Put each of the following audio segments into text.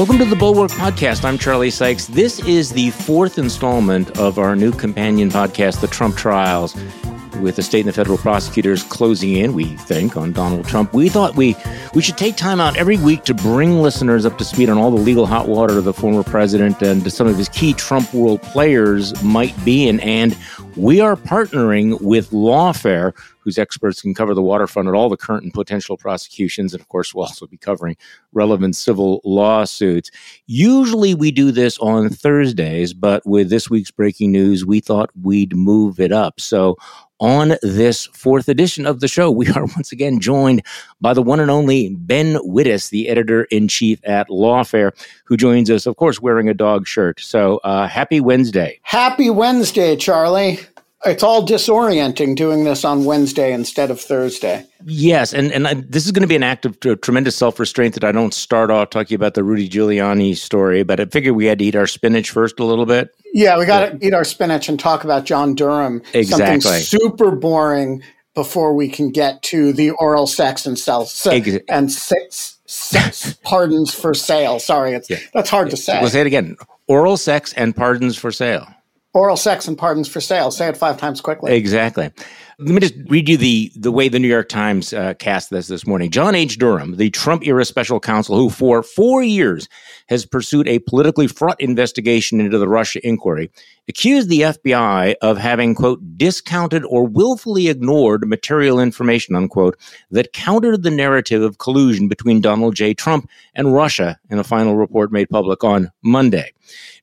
Welcome to the Bulwark Podcast. I'm Charlie Sykes. This is the fourth installment of our new companion podcast, The Trump Trials, with the state and the federal prosecutors closing in, we think, on Donald Trump. We thought we, we should take time out every week to bring listeners up to speed on all the legal hot water the former president and some of his key Trump world players might be in. And we are partnering with Lawfare, whose experts can cover the waterfront at all the current and potential prosecutions. And of course, we'll also be covering relevant civil lawsuits. Usually we do this on Thursdays, but with this week's breaking news, we thought we'd move it up. So on this fourth edition of the show, we are once again joined by the one and only Ben Wittes, the editor in chief at Lawfare, who joins us, of course, wearing a dog shirt. So uh, happy Wednesday. Happy Wednesday, Charlie it's all disorienting doing this on Wednesday instead of Thursday. Yes, and and I, this is going to be an act of tremendous self restraint that I don't start off talking about the Rudy Giuliani story, but I figured we had to eat our spinach first a little bit. Yeah, we got to eat our spinach and talk about John Durham. Exactly, something super boring before we can get to the oral sex and self so, Ex- and sex, sex pardons for sale. Sorry, it's yeah. that's hard yeah. to say. We'll say it again: oral sex and pardons for sale. Oral sex and pardons for sale. Say it five times quickly. Exactly. Let me just read you the, the way the New York Times uh, cast this this morning. John H. Durham, the Trump era special counsel, who for four years has pursued a politically fraught investigation into the Russia inquiry, accused the FBI of having, quote, discounted or willfully ignored material information, unquote, that countered the narrative of collusion between Donald J. Trump and Russia in a final report made public on Monday.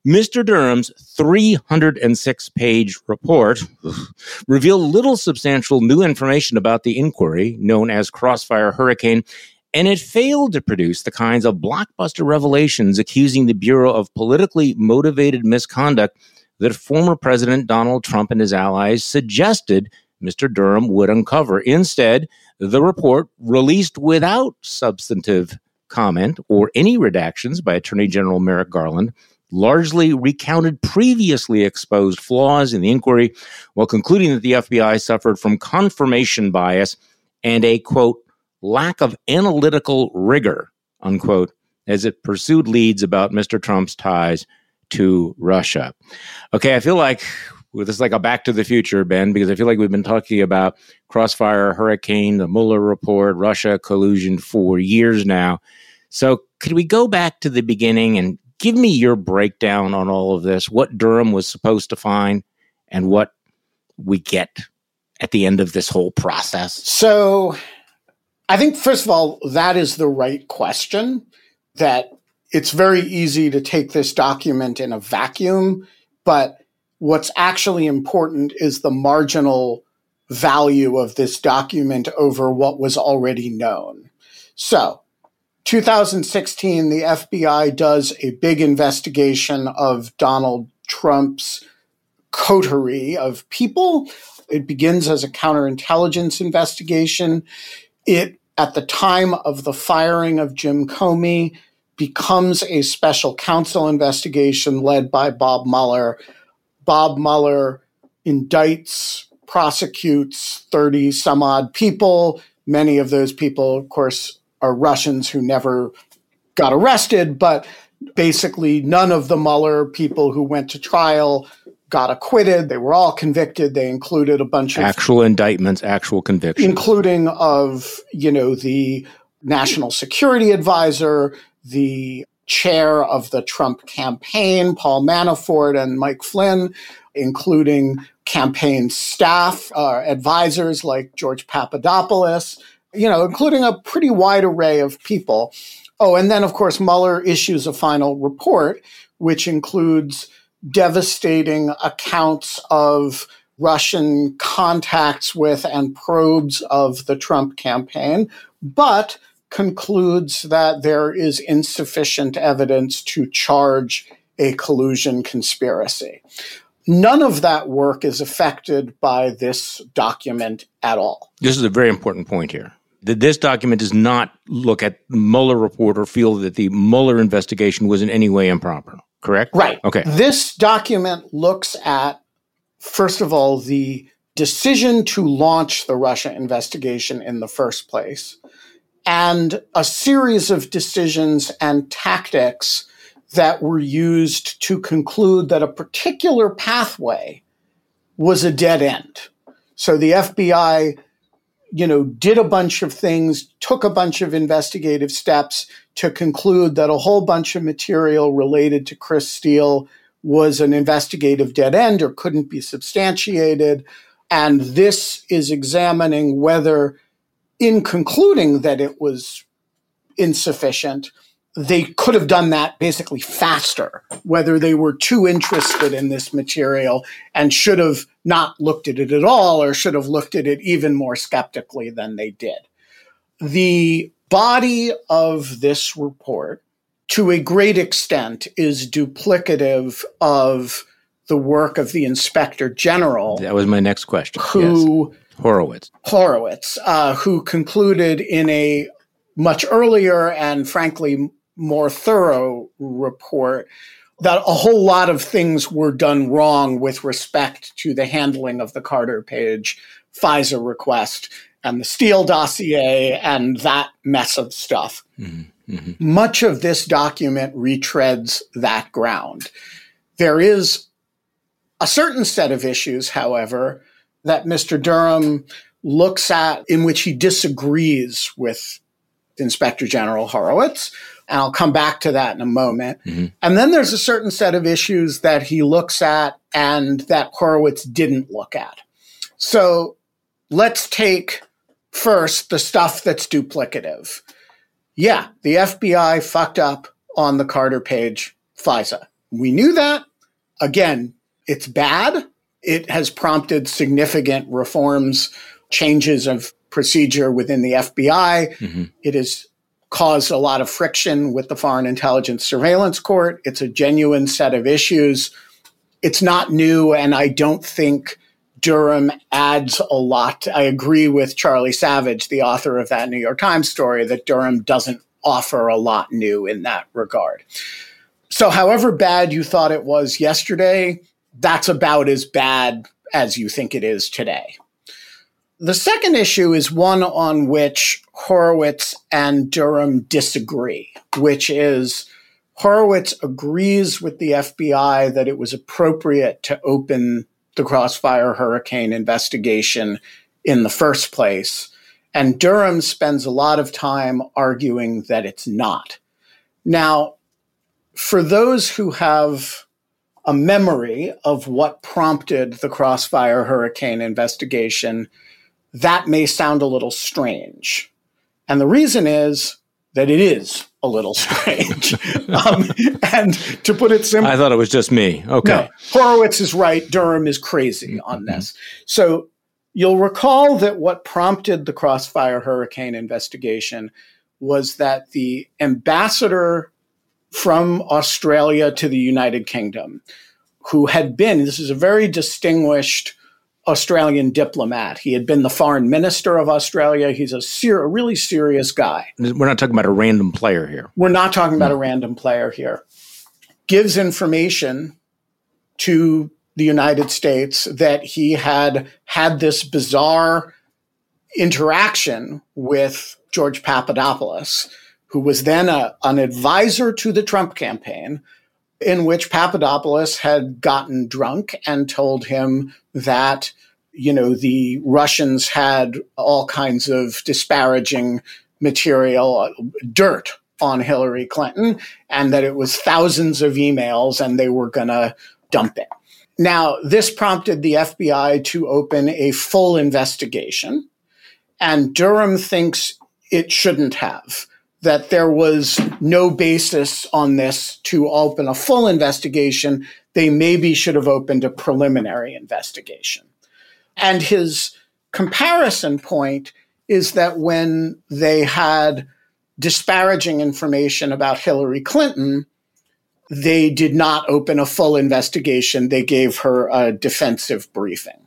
Mr. Durham's 306 page report revealed little substantial new information about the inquiry, known as Crossfire Hurricane, and it failed to produce the kinds of blockbuster revelations accusing the Bureau of politically motivated misconduct that former President Donald Trump and his allies suggested Mr. Durham would uncover. Instead, the report, released without substantive comment or any redactions by Attorney General Merrick Garland, largely recounted previously exposed flaws in the inquiry while concluding that the FBI suffered from confirmation bias and a quote, lack of analytical rigor, unquote, as it pursued leads about Mr. Trump's ties to Russia. Okay, I feel like well, this is like a back to the future, Ben, because I feel like we've been talking about Crossfire, Hurricane, the Mueller report, Russia collusion for years now. So, could we go back to the beginning and give me your breakdown on all of this, what Durham was supposed to find and what we get at the end of this whole process? So, I think, first of all, that is the right question. That it's very easy to take this document in a vacuum, but what's actually important is the marginal value of this document over what was already known. So, 2016, the FBI does a big investigation of Donald Trump's coterie of people. It begins as a counterintelligence investigation. It, at the time of the firing of Jim Comey, becomes a special counsel investigation led by Bob Mueller. Bob Mueller indicts, prosecutes 30 some odd people. Many of those people, of course, are Russians who never got arrested, but basically none of the Mueller people who went to trial got acquitted. They were all convicted. They included a bunch of actual indictments, actual convictions, including of, you know, the national security advisor, the chair of the Trump campaign, Paul Manafort and Mike Flynn, including campaign staff, uh, advisors like George Papadopoulos, you know, including a pretty wide array of people. Oh, and then of course Mueller issues a final report, which includes devastating accounts of Russian contacts with and probes of the Trump campaign, but concludes that there is insufficient evidence to charge a collusion conspiracy. None of that work is affected by this document at all. This is a very important point here that this document does not look at Mueller report or feel that the Mueller investigation was in any way improper. Correct? Right. Okay. This document looks at, first of all, the decision to launch the Russia investigation in the first place and a series of decisions and tactics that were used to conclude that a particular pathway was a dead end. So the FBI, you know, did a bunch of things, took a bunch of investigative steps to conclude that a whole bunch of material related to Chris Steele was an investigative dead end or couldn't be substantiated. And this is examining whether, in concluding that it was insufficient, they could have done that basically faster, whether they were too interested in this material and should have not looked at it at all or should have looked at it even more skeptically than they did. The body of this report, to a great extent, is duplicative of the work of the inspector general. That was my next question. Who yes. Horowitz. Horowitz, uh, who concluded in a much earlier and frankly more thorough report that a whole lot of things were done wrong with respect to the handling of the Carter Page FISA request and the Steele dossier and that mess of stuff. Mm-hmm. Mm-hmm. Much of this document retreads that ground. There is a certain set of issues, however, that Mr. Durham looks at in which he disagrees with Inspector General Horowitz. And I'll come back to that in a moment. Mm-hmm. And then there's a certain set of issues that he looks at and that Horowitz didn't look at. So let's take first the stuff that's duplicative. Yeah, the FBI fucked up on the Carter Page FISA. We knew that. Again, it's bad. It has prompted significant reforms, changes of procedure within the FBI. Mm-hmm. It has caused a lot of friction with the Foreign Intelligence Surveillance Court. It's a genuine set of issues. It's not new, and I don't think Durham adds a lot. I agree with Charlie Savage, the author of that New York Times story, that Durham doesn't offer a lot new in that regard. So, however bad you thought it was yesterday, that's about as bad as you think it is today. The second issue is one on which Horowitz and Durham disagree, which is Horowitz agrees with the FBI that it was appropriate to open the Crossfire Hurricane investigation in the first place. And Durham spends a lot of time arguing that it's not. Now, for those who have a memory of what prompted the Crossfire Hurricane investigation, that may sound a little strange. And the reason is that it is a little strange. um, and to put it simply, I thought it was just me. Okay. No, Horowitz is right. Durham is crazy mm-hmm. on this. So you'll recall that what prompted the Crossfire Hurricane investigation was that the ambassador from Australia to the United Kingdom, who had been, this is a very distinguished Australian diplomat. He had been the foreign minister of Australia. He's a, ser- a really serious guy. We're not talking about a random player here. We're not talking about a random player here. Gives information to the United States that he had had this bizarre interaction with George Papadopoulos, who was then a, an advisor to the Trump campaign, in which Papadopoulos had gotten drunk and told him that, you know, the Russians had all kinds of disparaging material, uh, dirt on Hillary Clinton, and that it was thousands of emails and they were going to dump it. Now, this prompted the FBI to open a full investigation, and Durham thinks it shouldn't have that there was no basis on this to open a full investigation. They maybe should have opened a preliminary investigation. And his comparison point is that when they had disparaging information about Hillary Clinton, they did not open a full investigation. They gave her a defensive briefing.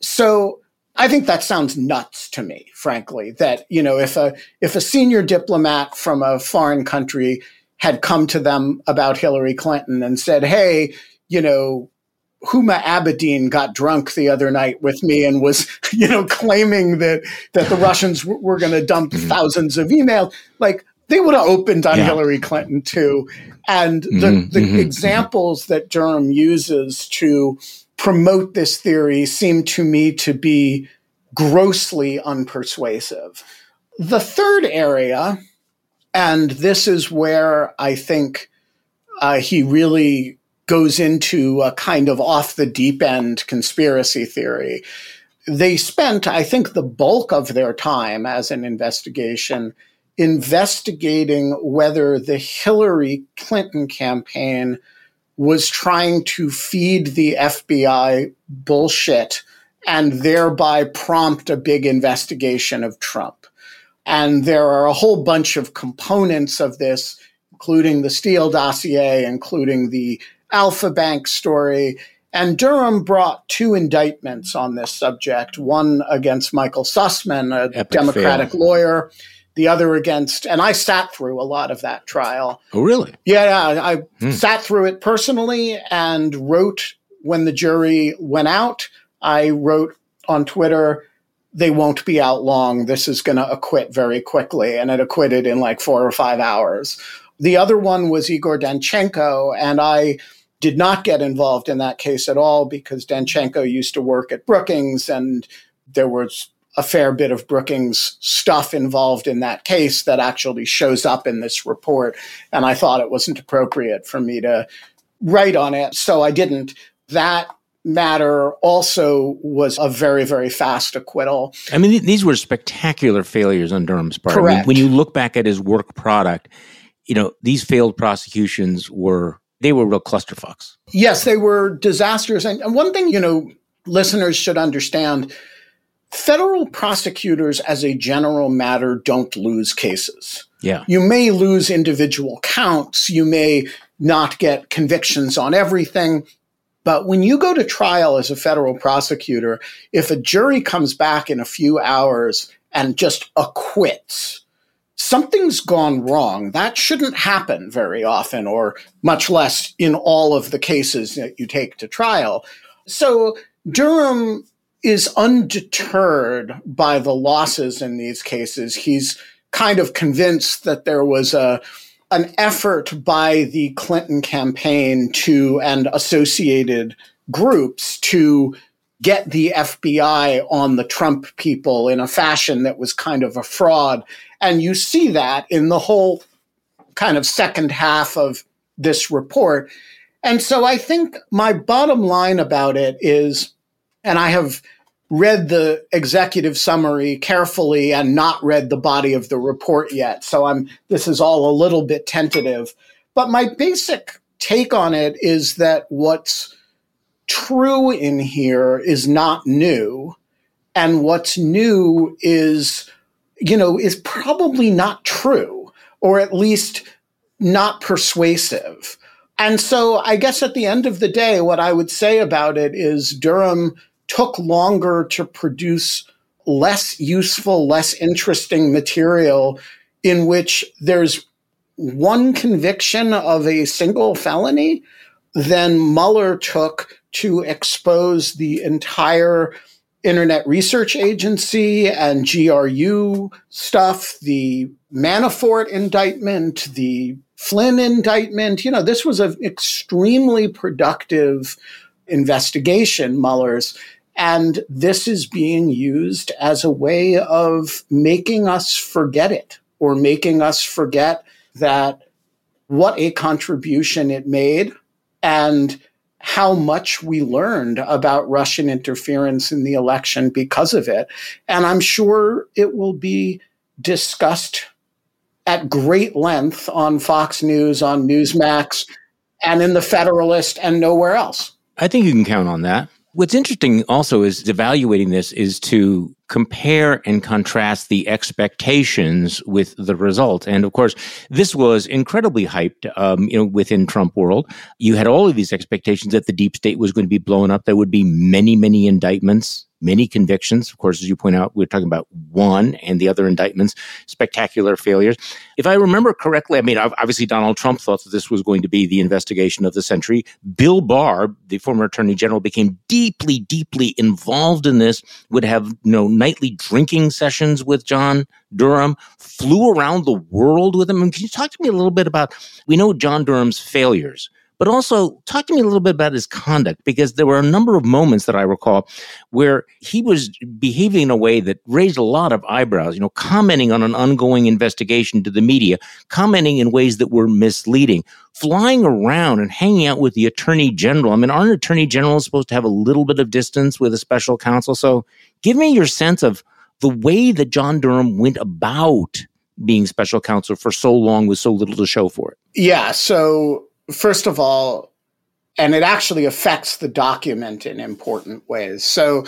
So I think that sounds nuts to me, frankly, that, you know, if a, if a senior diplomat from a foreign country had come to them about Hillary Clinton and said, Hey, you know, Huma Abedin got drunk the other night with me and was, you know, claiming that that the Russians w- were going to dump mm-hmm. thousands of emails. Like they would have opened on yeah. Hillary Clinton too. And the, mm-hmm, the mm-hmm, examples that Durham uses to promote this theory seem to me to be grossly unpersuasive. The third area, and this is where I think uh, he really goes into a kind of off the deep end conspiracy theory. They spent, I think, the bulk of their time as an investigation investigating whether the Hillary Clinton campaign was trying to feed the FBI bullshit and thereby prompt a big investigation of Trump. And there are a whole bunch of components of this, including the Steele dossier, including the Alfa Bank story. And Durham brought two indictments on this subject one against Michael Sussmann, a Epic Democratic fail. lawyer, the other against, and I sat through a lot of that trial. Oh, really? Yeah, yeah I hmm. sat through it personally and wrote when the jury went out. I wrote on Twitter, they won't be out long. This is going to acquit very quickly. And it acquitted in like four or five hours. The other one was Igor Danchenko, and I did not get involved in that case at all because Danchenko used to work at Brookings and there was a fair bit of Brookings stuff involved in that case that actually shows up in this report. And I thought it wasn't appropriate for me to write on it. So I didn't. That matter also was a very, very fast acquittal. I mean, these were spectacular failures on Durham's part. Correct. I mean, when you look back at his work product, you know, these failed prosecutions were, they were real clusterfucks. Yes, they were disasters. And, and one thing, you know, listeners should understand Federal prosecutors, as a general matter, don't lose cases. Yeah. You may lose individual counts. You may not get convictions on everything. But when you go to trial as a federal prosecutor, if a jury comes back in a few hours and just acquits, something's gone wrong. That shouldn't happen very often, or much less in all of the cases that you take to trial. So Durham is undeterred by the losses in these cases. He's kind of convinced that there was a an effort by the Clinton campaign to and associated groups to get the FBI on the Trump people in a fashion that was kind of a fraud. And you see that in the whole kind of second half of this report. And so I think my bottom line about it is, and I have read the executive summary carefully and not read the body of the report yet. So I'm this is all a little bit tentative. But my basic take on it is that what's true in here is not new. And what's new is, you know, is probably not true, or at least not persuasive. And so I guess at the end of the day, what I would say about it is Durham took longer to produce less useful, less interesting material in which there's one conviction of a single felony than Mueller took to expose the entire Internet Research Agency and GRU stuff, the Manafort indictment, the Flynn indictment. You know, this was an extremely productive investigation, Mueller's. And this is being used as a way of making us forget it or making us forget that what a contribution it made and how much we learned about Russian interference in the election because of it. And I'm sure it will be discussed at great length on Fox News, on Newsmax, and in the Federalist and nowhere else. I think you can count on that. What's interesting also is evaluating this is to compare and contrast the expectations with the result. And of course, this was incredibly hyped, um, you know, within Trump world. You had all of these expectations that the deep state was going to be blown up. There would be many, many indictments, many convictions. Of course, as you point out, we're talking about one and the other indictments, spectacular failures. If I remember correctly, I mean, obviously Donald Trump thought that this was going to be the investigation of the century. Bill Barr, the former attorney general, became deeply, deeply involved in this, would have, you know, nightly drinking sessions with John Durham, flew around the world with him. And can you talk to me a little bit about, we know John Durham's failures, but also talk to me a little bit about his conduct because there were a number of moments that I recall where he was behaving in a way that raised a lot of eyebrows, you know, commenting on an ongoing investigation to the media, commenting in ways that were misleading, flying around and hanging out with the attorney general. I mean, aren't attorney generals supposed to have a little bit of distance with a special counsel? So give me your sense of the way that John Durham went about being special counsel for so long with so little to show for it. Yeah. So first of all, and it actually affects the document in important ways. So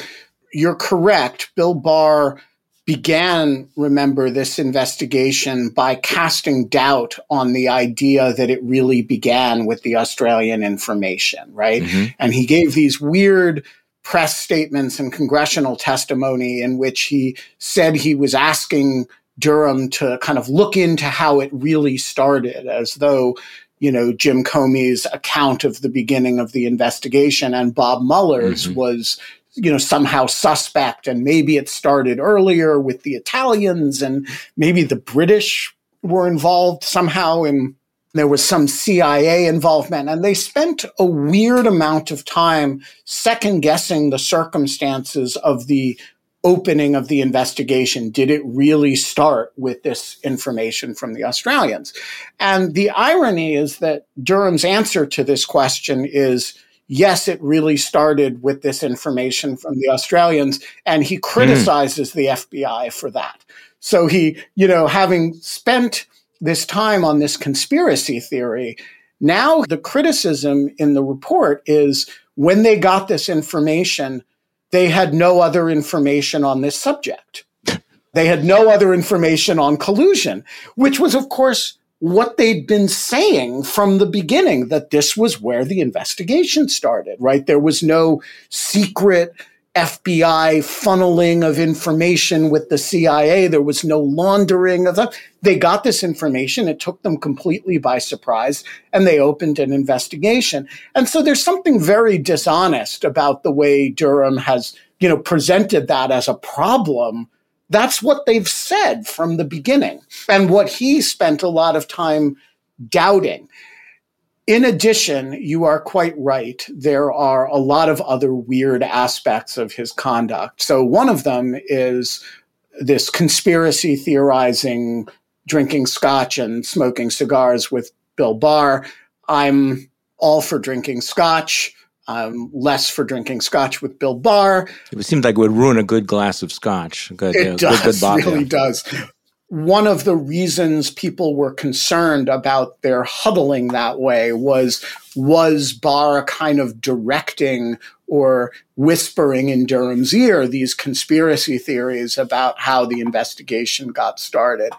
you're correct. Bill Barr began, remember, this investigation by casting doubt on the idea that it really began with the Australian information, right? Mm-hmm. And he gave these weird press statements and congressional testimony in which he said he was asking Durham to kind of look into how it really started, as though you know, Jim Comey's account of the beginning of the investigation and Bob Mueller's mm-hmm. was, you know, somehow suspect. And maybe it started earlier with the Italians and maybe the British were involved somehow and there was some CIA involvement. And they spent a weird amount of time second guessing the circumstances of the opening of the investigation? Did it really start with this information from the Australians? And the irony is that Durham's answer to this question is yes, it really started with this information from the Australians. And he criticizes mm. the FBI for that. So he, you know, having spent this time on this conspiracy theory, now the criticism in the report is when they got this information, they had no other information on this subject. they had no other information on collusion, which was, of course, what they'd been saying from the beginning that this was where the investigation started, right? There was no secret FBI funneling of information with the CIA. There was no laundering of them. They got this information. It took them completely by surprise and they opened an investigation. And so there's something very dishonest about the way Durham has, you know, presented that as a problem. That's what they've said from the beginning and what he spent a lot of time doubting. In addition, you are quite right. There are a lot of other weird aspects of his conduct. So one of them is this conspiracy theorizing, drinking scotch and smoking cigars with Bill Barr. I'm all for drinking scotch. I'm less for drinking scotch with Bill Barr. It seems like it would ruin a good glass of scotch. Good, it does, good, good really does one of the reasons people were concerned about their huddling that way was was Barr kind of directing or whispering in Durham's ear these conspiracy theories about how the investigation got started.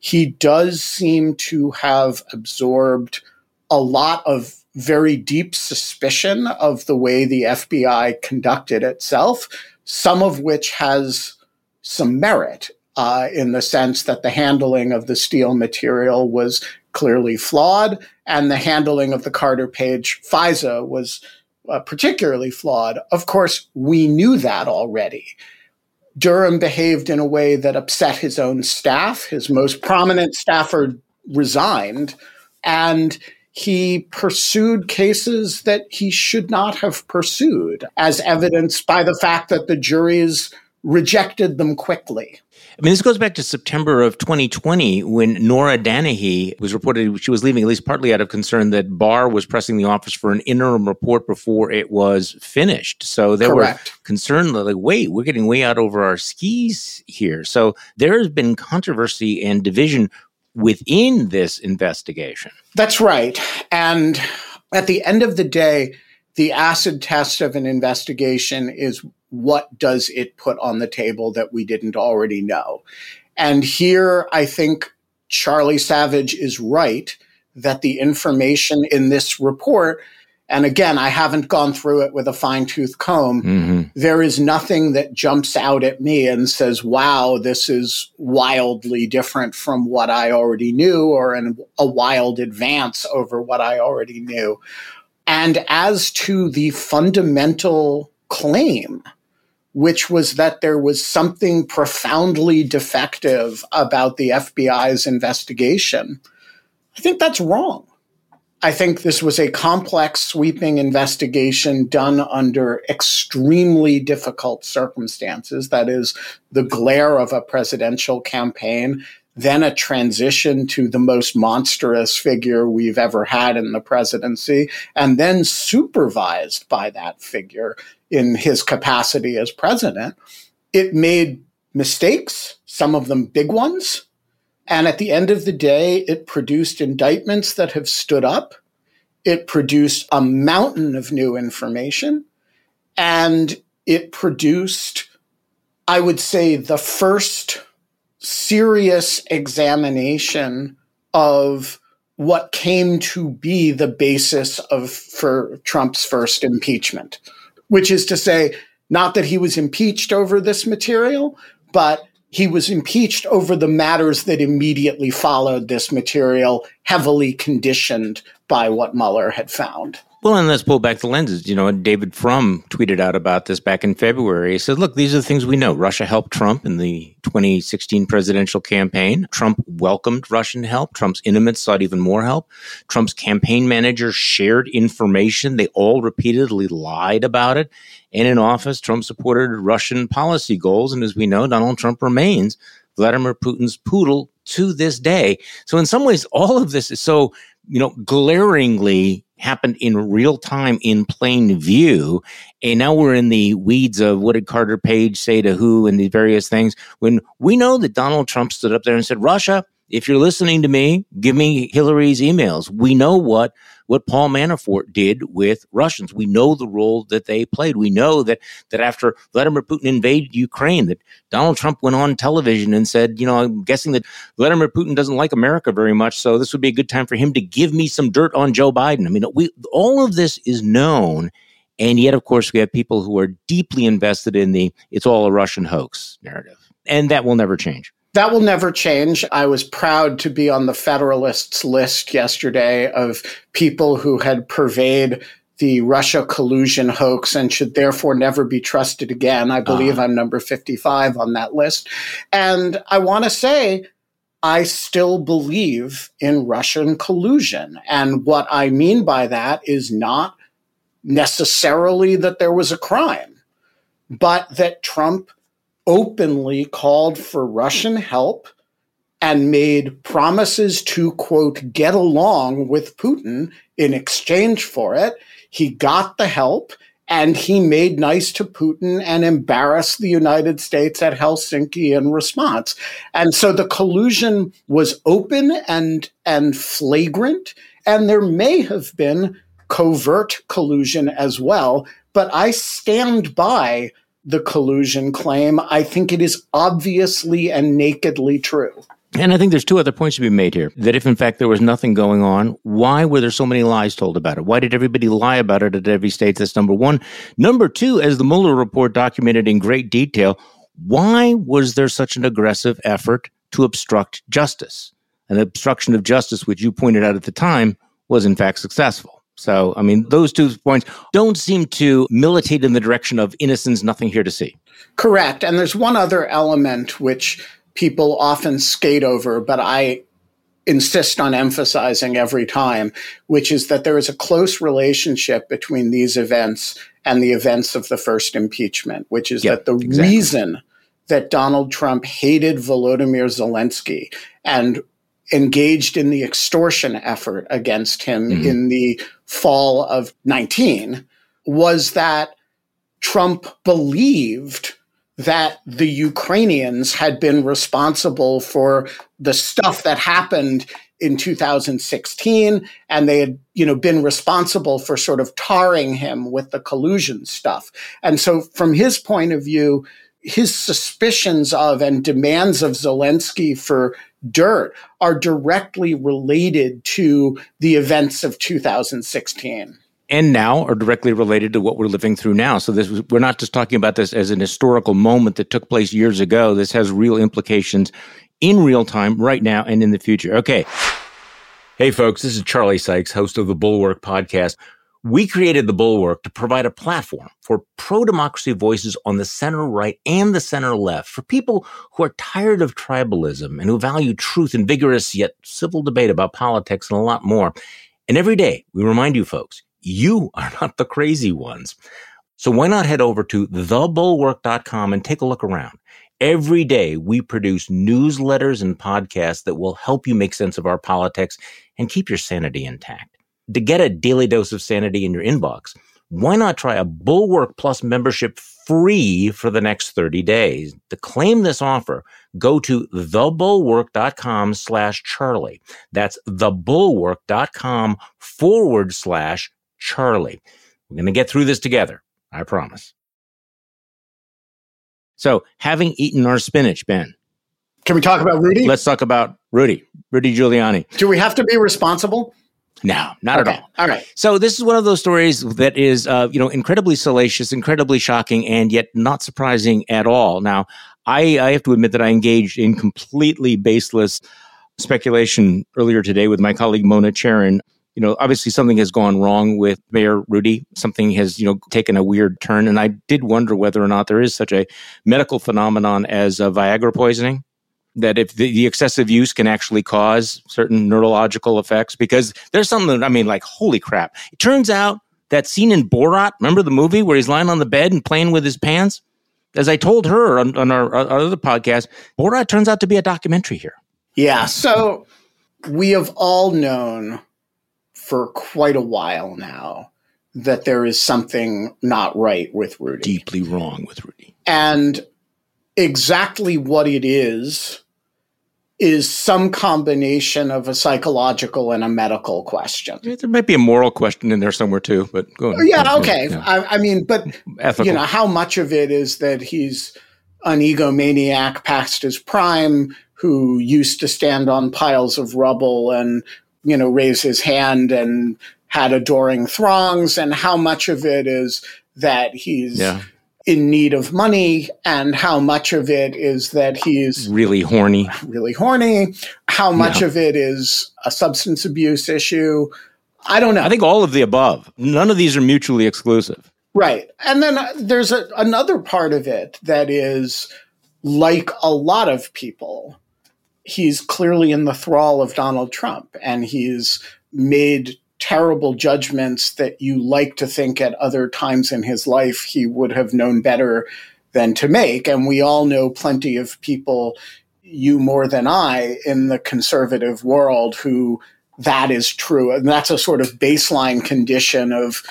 He does seem to have absorbed a lot of very deep suspicion of the way the FBI conducted itself, some of which has some merit uh, in the sense that the handling of the Steele material was clearly flawed, and the handling of the Carter Page FISA was uh, particularly flawed. Of course, we knew that already. Durham behaved in a way that upset his own staff. His most prominent staffer resigned, and he pursued cases that he should not have pursued, as evidenced by the fact that the juries rejected them quickly. I mean, this goes back to September of 2020 when Nora Dannehy was reported she was leaving at least partly out of concern that Barr was pressing the office for an interim report before it was finished. So they Correct. were concerned that like, wait, we're getting way out over our skis here. So there has been controversy and division within this investigation. That's right. And at the end of the day, the acid test of an investigation is what does it put on the table that we didn't already know? And here I think Charlie Savage is right that the information in this report and again, I haven't gone through it with a fine tooth comb. Mm-hmm. There is nothing that jumps out at me and says, wow, this is wildly different from what I already knew or in a wild advance over what I already knew. And as to the fundamental claim, which was that there was something profoundly defective about the FBI's investigation, I think that's wrong. I think this was a complex, sweeping investigation done under extremely difficult circumstances. That is, the glare of a presidential campaign, then a transition to the most monstrous figure we've ever had in the presidency, and then supervised by that figure in his capacity as president. It made mistakes, some of them big ones, and at the end of the day, it produced indictments that have stood up. It produced a mountain of new information. And it produced, I would say, the first serious examination of what came to be the basis of for Trump's first impeachment, which is to say, not that he was impeached over this material, but he was impeached over the matters that immediately followed this material, heavily conditioned by what Mueller had found. Well, and let's pull back the lenses. You know, David Frum tweeted out about this back in February. He said, look, these are the things we know. Russia helped Trump in the 2016 presidential campaign. Trump welcomed Russian help. Trump's intimates sought even more help. Trump's campaign managers shared information. They all repeatedly lied about it. And in office, Trump supported Russian policy goals. And as we know, Donald Trump remains Vladimir Putin's poodle to this day. So in some ways, all of this is so, you know, glaringly happened in real time in plain view. And now we're in the weeds of what did Carter Page say to who and the various things when we know that Donald Trump stood up there and said, Russia, if you're listening to me, give me Hillary's emails. We know what what Paul Manafort did with Russians. We know the role that they played. We know that that after Vladimir Putin invaded Ukraine, that Donald Trump went on television and said, you know, I'm guessing that Vladimir Putin doesn't like America very much, so this would be a good time for him to give me some dirt on Joe Biden. I mean, we all of this is known. And yet, of course, we have people who are deeply invested in the it's all a Russian hoax narrative. And that will never change. That will never change. I was proud to be on the Federalists list yesterday of people who had purveyed the Russia collusion hoax and should therefore never be trusted again. I believe uh-huh. I'm number 55 on that list. And I want to say, I still believe in Russian collusion. And what I mean by that is not necessarily that there was a crime, but that Trump openly called for Russian help and made promises to, quote, get along with Putin in exchange for it. He got the help and he made nice to Putin and embarrassed the United States at Helsinki in response. And so the collusion was open and, and flagrant. And there may have been covert collusion as well. But I stand by the collusion claim. I think it is obviously and nakedly true. And I think there's two other points to be made here. That if in fact there was nothing going on, why were there so many lies told about it? Why did everybody lie about it at every state? That's number one. Number two, as the Mueller report documented in great detail, why was there such an aggressive effort to obstruct justice? An obstruction of justice, which you pointed out at the time, was in fact successful. So, I mean, those two points don't seem to militate in the direction of innocence, nothing here to see. Correct. And there's one other element which people often skate over, but I insist on emphasizing every time, which is that there is a close relationship between these events and the events of the first impeachment, which is yep, that the exactly. reason that Donald Trump hated Volodymyr Zelensky and engaged in the extortion effort against him mm-hmm. in the fall of 19 was that Trump believed that the Ukrainians had been responsible for the stuff that happened in 2016 and they had you know been responsible for sort of tarring him with the collusion stuff and so from his point of view his suspicions of and demands of Zelensky for dirt are directly related to the events of 2016. and now are directly related to what we're living through now. So this we're not just talking about this as an historical moment that took place years ago. This has real implications in real time right now and in the future. Okay. Hey folks, this is Charlie Sykes, host of the Bulwark podcast. We created the Bulwark to provide a platform for pro democracy voices on the center right and the center left for people who are tired of tribalism and who value truth and vigorous yet civil debate about politics and a lot more. And every day we remind you folks, you are not the crazy ones. So why not head over to thebulwark.com and take a look around? Every day we produce newsletters and podcasts that will help you make sense of our politics and keep your sanity intact. To get a daily dose of sanity in your inbox, why not try a Bulwark Plus membership free for the next 30 days? To claim this offer, go to thebulwark.com slash Charlie. That's thebulwark.com forward slash Charlie. We're going to get through this together. I promise. So, having eaten our spinach, Ben. Can we talk about Rudy? Let's talk about Rudy, Rudy Giuliani. Do we have to be responsible? No, not okay. at all. All right. So this is one of those stories that is, uh, you know, incredibly salacious, incredibly shocking, and yet not surprising at all. Now, I, I have to admit that I engaged in completely baseless speculation earlier today with my colleague Mona Charen you know, obviously something has gone wrong with Mayor Rudy. Something has, you know, taken a weird turn. And I did wonder whether or not there is such a medical phenomenon as uh, Viagra poisoning. That if the, the, excessive use can actually cause certain neurological effects, because there's something, that, I mean, like, holy crap. It turns out that scene in Borat, remember the movie where he's lying on the bed and playing with his pants? As I told her on, on our, our other podcast, Borat turns out to be a documentary here. Yeah. So we have all known for quite a while now that there is something not right with Rudy. Deeply wrong with Rudy. And exactly what it is is some combination of a psychological and a medical question. Yeah, there might be a moral question in there somewhere too, but go ahead. Yeah, okay. I, I, mean, but Ethical. you know, how much of it is that he's an egomaniac past his prime who used to stand on piles of rubble and you know, raise his hand and had adoring throngs, and how much of it is that he's yeah. In need of money, and how much of it is that he's really horny, really horny, how much yeah. of it is a substance abuse issue. I don't know. I think all of the above. None of these are mutually exclusive. Right. And then uh, there's a, another part of it that is like a lot of people he's clearly in the thrall of Donald Trump and he's made terrible judgments that you like to think at other times in his life he would have known better than to make. And we all know plenty of people, you more than I, in the conservative world who that is true. And that's a sort of baseline condition of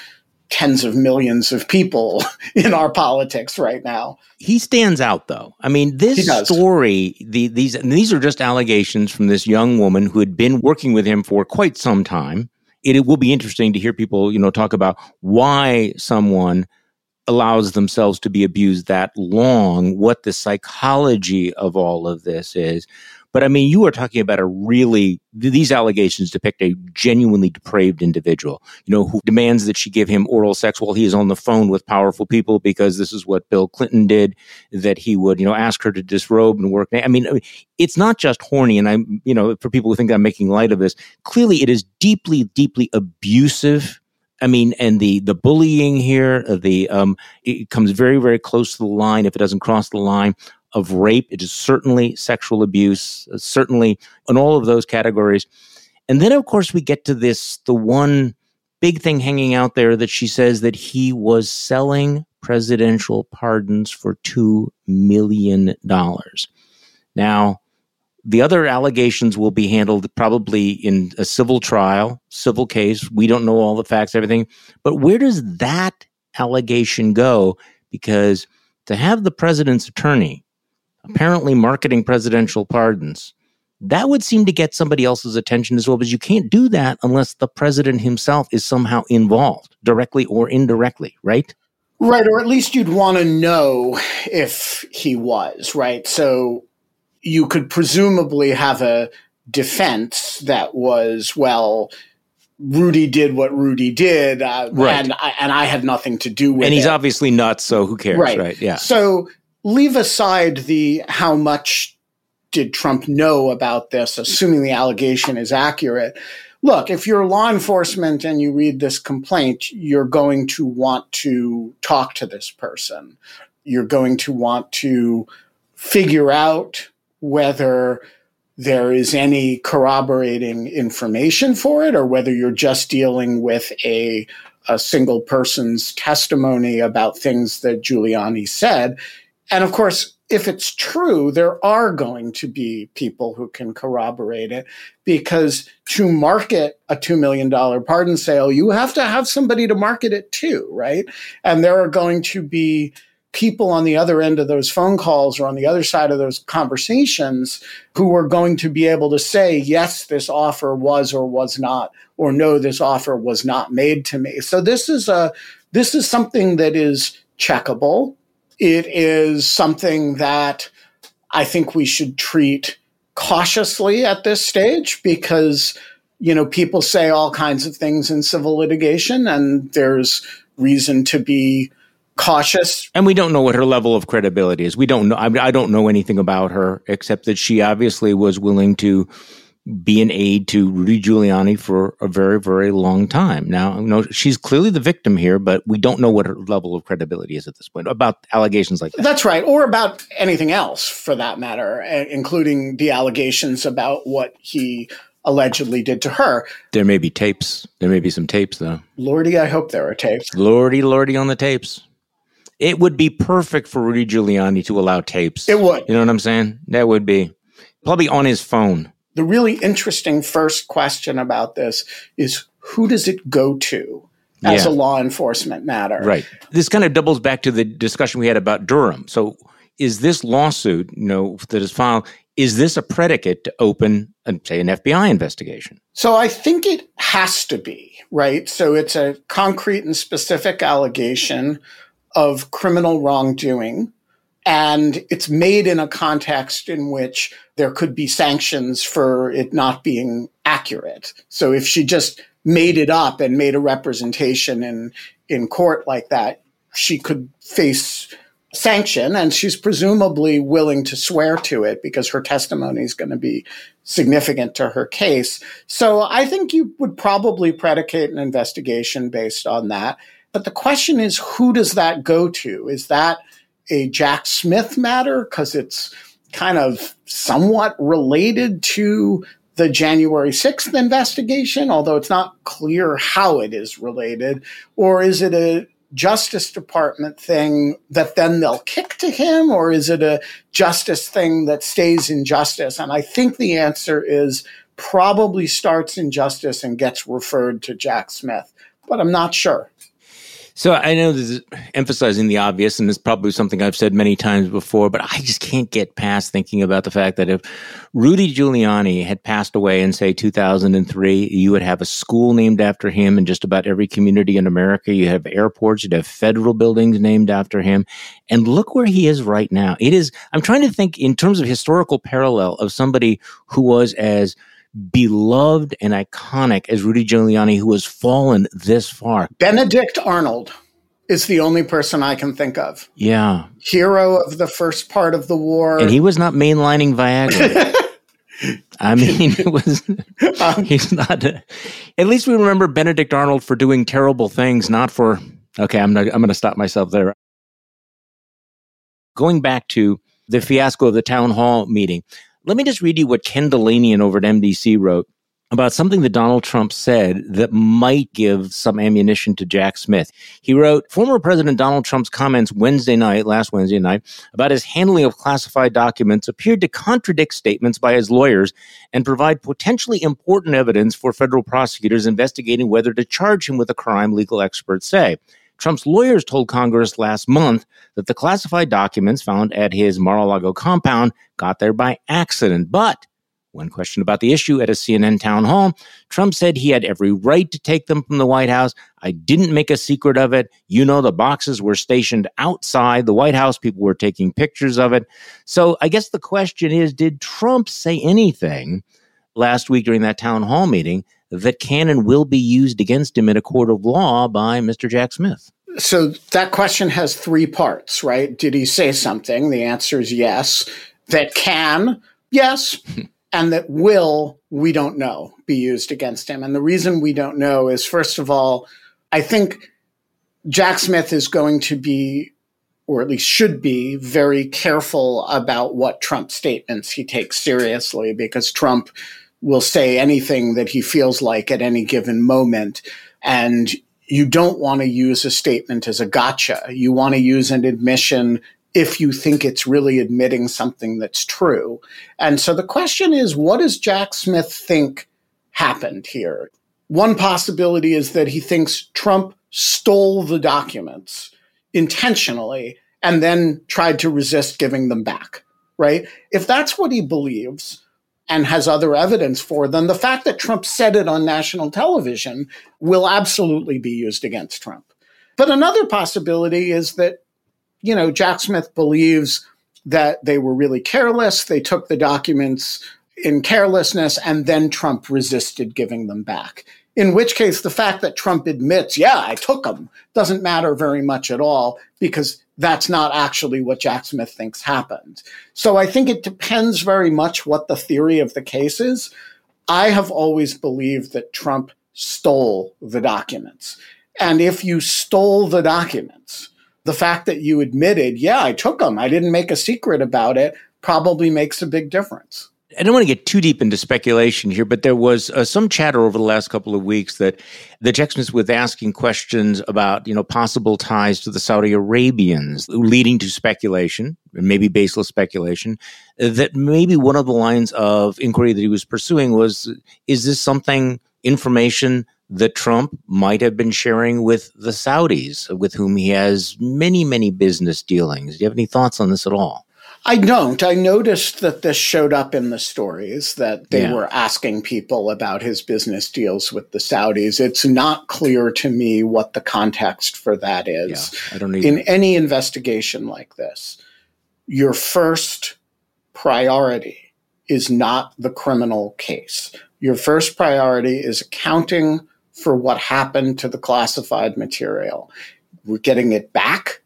tens of millions of people in our politics right now. He stands out though. I mean, this story, the, these these are just allegations from this young woman who had been working with him for quite some time. It, it will be interesting to hear people, you know, talk about why someone allows themselves to be abused that long, what the psychology of all of this is. But I mean, you are talking about a really, these allegations depict a genuinely depraved individual, you know, who demands that she give him oral sex while he is on the phone with powerful people because this is what Bill Clinton did, that he would, you know, ask her to disrobe and work. I mean, it's not just horny. And I'm, you know, for people who think I'm making light of this, clearly it is deeply, deeply abusive I mean, and the the bullying here, the um, it comes very very close to the line. If it doesn't cross the line, of rape. It is certainly sexual abuse, uh, certainly in all of those categories. And then, of course, we get to this the one big thing hanging out there that she says that he was selling presidential pardons for $2 million. Now, the other allegations will be handled probably in a civil trial, civil case. We don't know all the facts, everything. But where does that allegation go? Because to have the president's attorney apparently marketing presidential pardons. That would seem to get somebody else's attention as well, because you can't do that unless the president himself is somehow involved, directly or indirectly, right? Right, or at least you'd want to know if he was, right? So you could presumably have a defense that was, well, Rudy did what Rudy did, uh, right. and I, and I had nothing to do with it. And he's it. obviously nuts, so who cares, right. right? Yeah. So leave aside the how much did Trump know about this, assuming the allegation is accurate. Look, if you're law enforcement and you read this complaint, you're going to want to talk to this person. You're going to want to figure out whether there is any corroborating information for it or whether you're just dealing with a, a single person's testimony about things that Giuliani said. And of course, if it's true, there are going to be people who can corroborate it because to market a $2 million pardon sale, you have to have somebody to market it to, right? And there are going to be people on the other end of those phone calls or on the other side of those conversations who are going to be able to say, yes, this offer was or was not, or no, this offer was not made to me. So this is a, this is something that is checkable. It is something that I think we should treat cautiously at this stage because, you know, people say all kinds of things in civil litigation and there's reason to be cautious. And we don't know what her level of credibility is. We don't know. I, I don't know anything about her except that she obviously was willing to be an aide to Rudy Giuliani for a very, very long time. Now, you know, she's clearly the victim here, but we don't know what her level of credibility is at this point about allegations like that. That's right. Or about anything else for that matter, eh, including the allegations about what he allegedly did to her. There may be tapes. There may be some tapes, though. Lordy, I hope there are tapes. Lordy, lordy on the tapes. It would be perfect for Rudy Giuliani to allow tapes. It would. You know what I'm saying? That would be probably on his phone. The really interesting first question about this is who does it go to? As yeah. a law enforcement matter. Right. This kind of doubles back to the discussion we had about Durham. So, is this lawsuit, you know, that is filed, is this a predicate to open, um, say, an FBI investigation? So I think it has to be, right? So it's a concrete and specific allegation of criminal wrongdoing. And it's made in a context in which there could be sanctions for it not being accurate. So if she just made it up and made a representation in, in court like that, she could face sanction and she's presumably willing to swear to it because her testimony is going to be significant to her case. So I think you would probably predicate an investigation based on that. But the question is, who does that go to? Is that a Jack Smith matter? Because it's kind of somewhat related to the January 6th investigation, although it's not clear how it is related. Or is it a Justice Department thing that then they'll kick to him? Or is it a justice thing that stays in justice? And I think the answer is probably starts in justice and gets referred to Jack Smith, but I'm not sure. So I know this is emphasizing the obvious, and it's probably something I've said many times before, but I just can't get past thinking about the fact that if Rudy Giuliani had passed away in, say, 2003, you would have a school named after him in just about every community in America. You have airports, you'd have federal buildings named after him. And look where he is right now. It is, I'm trying to think in terms of historical parallel of somebody who was as beloved and iconic as Rudy Giuliani, who has fallen this far. Benedict Arnold is the only person I can think of. Yeah. Hero of the first part of the war. And he was not mainlining Viagra. I mean, it was, um, he's not, a, at least we remember Benedict Arnold for doing terrible things, not for, okay, I'm, not, I'm going to stop myself there. Going back to the fiasco of the town hall meeting, let me just read you what Ken Dilanian over at NBC wrote about something that Donald Trump said that might give some ammunition to Jack Smith. He wrote, former President Donald Trump's comments Wednesday night, last Wednesday night, about his handling of classified documents appeared to contradict statements by his lawyers and provide potentially important evidence for federal prosecutors investigating whether to charge him with a crime, legal experts say. Trump's lawyers told Congress last month that the classified documents found at his Mar a Lago compound got there by accident. But when questioned about the issue at a CNN town hall, Trump said he had every right to take them from the White House. I didn't make a secret of it. You know, the boxes were stationed outside the White House. People were taking pictures of it. So I guess the question is did Trump say anything last week during that town hall meeting that can and will be used against him in a court of law by Mr. Jack Smith? So that question has three parts, right? Did he say something? The answer is yes. That can, yes. and that will, we don't know, be used against him. And the reason we don't know is, first of all, I think Jack Smith is going to be, or at least should be, very careful about what Trump statements he takes seriously because Trump will say anything that he feels like at any given moment. And you don't want to use a statement as a gotcha. You want to use an admission if you think it's really admitting something that's true. And so the question is, what does Jack Smith think happened here? One possibility is that he thinks Trump stole the documents intentionally and then tried to resist giving them back, right? If that's what he believes and has other evidence for, then the fact that Trump said it on national television will absolutely be used against Trump. But another possibility is that you know, Jack Smith believes that they were really careless. They took the documents in carelessness, and then Trump resisted giving them back. In which case, the fact that Trump admits, yeah, I took them, doesn't matter very much at all because that's not actually what Jack Smith thinks happened. So I think it depends very much what the theory of the case is. I have always believed that Trump stole the documents. And if you stole the documents, the fact that you admitted, yeah, I took them, I didn't make a secret about it, probably makes a big difference. I don't want to get too deep into speculation here, but there was uh, some chatter over the last couple of weeks that the Jacksons was asking questions about, you know, possible ties to the Saudi Arabians, leading to speculation, maybe baseless speculation, that maybe one of the lines of inquiry that he was pursuing was, is this something, information that Trump might have been sharing with the Saudis, with whom he has many, many business dealings. Do you have any thoughts on this at all? I don't. I noticed that this showed up in the stories that they yeah. were asking people about his business deals with the Saudis. It's not clear to me what the context for that is. Yeah, I don't In any investigation like this, your first priority is not the criminal case. Your first priority is accounting for what happened to the classified material. We're getting it back,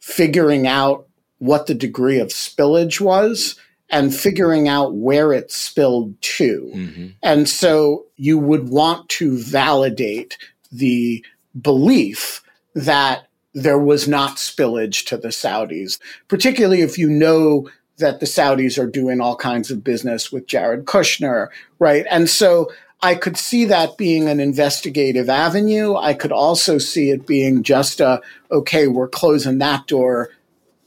figuring out what the degree of spillage was, and figuring out where it spilled to. Mm-hmm. And so you would want to validate the belief that there was not spillage to the Saudis, particularly if you know that the Saudis are doing all kinds of business with Jared Kushner, right? And so I could see that being an investigative avenue. I could also see it being just a, okay, we're closing that door,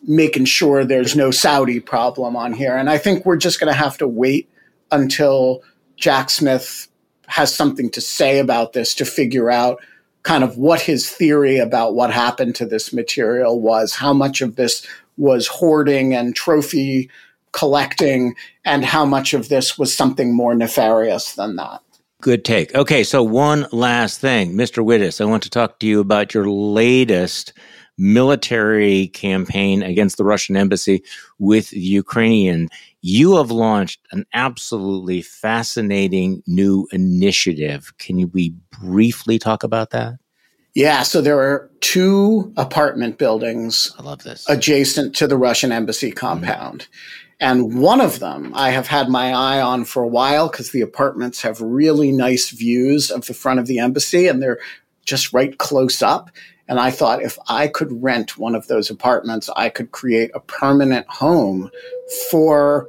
making sure there's no Saudi problem on here. And I think we're just going to have to wait until Jack Smith has something to say about this to figure out kind of what his theory about what happened to this material was, how much of this was hoarding and trophy collecting, and how much of this was something more nefarious than that. Good take. Okay, so one last thing, Mr. Wittes, I want to talk to you about your latest military campaign against the Russian embassy with Ukrainian. You have launched an absolutely fascinating new initiative. Can we briefly talk about that? Yeah, so there are two apartment buildings I love this. adjacent to the Russian embassy compound. Mm-hmm. And one of them I have had my eye on for a while because the apartments have really nice views of the front of the embassy and they're just right close up. And I thought if I could rent one of those apartments, I could create a permanent home for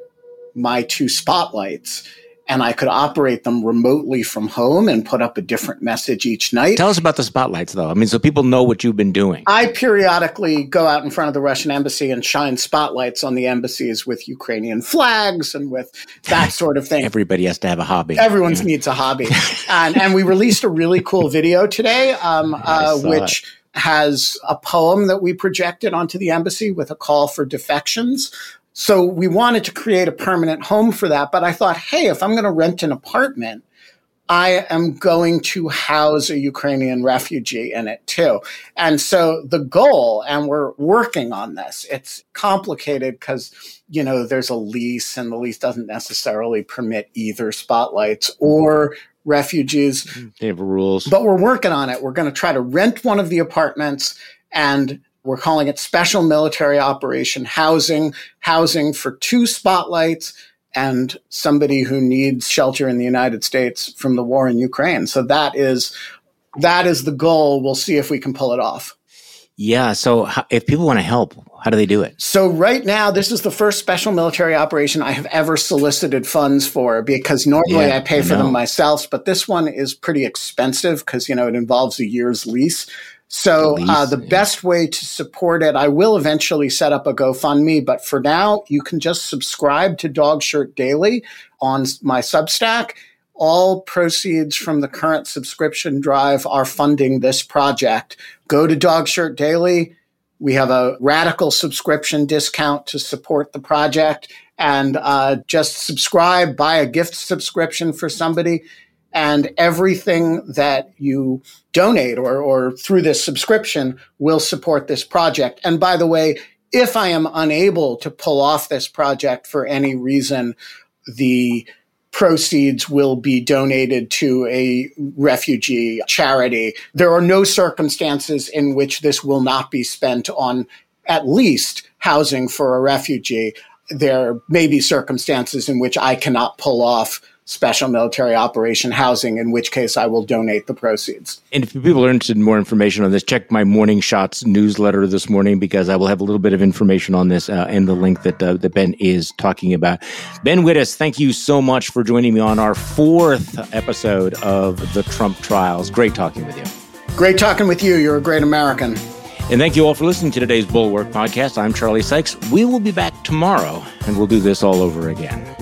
my two spotlights and I could operate them remotely from home and put up a different message each night. Tell us about the spotlights, though. I mean, so people know what you've been doing. I periodically go out in front of the Russian embassy and shine spotlights on the embassies with Ukrainian flags and with that sort of thing. Everybody has to have a hobby. Everyone yeah. needs a hobby. and, and, we released a really cool video today, um, uh, which. It has a poem that we projected onto the embassy with a call for defections. So we wanted to create a permanent home for that. But I thought, hey, if I'm going to rent an apartment, I am going to house a Ukrainian refugee in it too. And so the goal, and we're working on this, it's complicated because, you know, there's a lease and the lease doesn't necessarily permit either spotlights or refugees. They have rules. But we're working on it. We're going to try to rent one of the apartments and we're calling it special military operation housing, housing for two spotlights and somebody who needs shelter in the United States from the war in Ukraine. So that is that is the goal. We'll see if we can pull it off. Yeah. So if people want to help, how do they do it? So right now, this is the first special military operation I have ever solicited funds for because normally yeah, I pay for them myself, but this one is pretty expensive because, you know, it involves a year's lease. So least, uh, the yeah. best way to support it, I will eventually set up a GoFundMe, but for now, you can just subscribe to Dog Shirt Daily on my Substack. All proceeds from the current subscription drive are funding this project. Go to Dog Shirt Daily. We have a radical subscription discount to support the project and uh, just subscribe, buy a gift subscription for somebody and everything that you donate or, or through this subscription will support this project. And by the way, if I am unable to pull off this project for any reason, the proceeds will be donated to a refugee charity. There are no circumstances in which this will not be spent on at least housing for a refugee. There may be circumstances in which I cannot pull off special military operation housing, in which case I will donate the proceeds. And if people are interested in more information on this, check my Morning Shots newsletter this morning because I will have a little bit of information on this uh, and the link that, uh, that Ben is talking about. Ben Wittes, thank you so much for joining me on our fourth episode of the Trump trials. Great talking with you. Great talking with you. You're a great American. And thank you all for listening to today's Bulwark podcast. I'm Charlie Sykes. We will be back tomorrow and we'll do this all over again.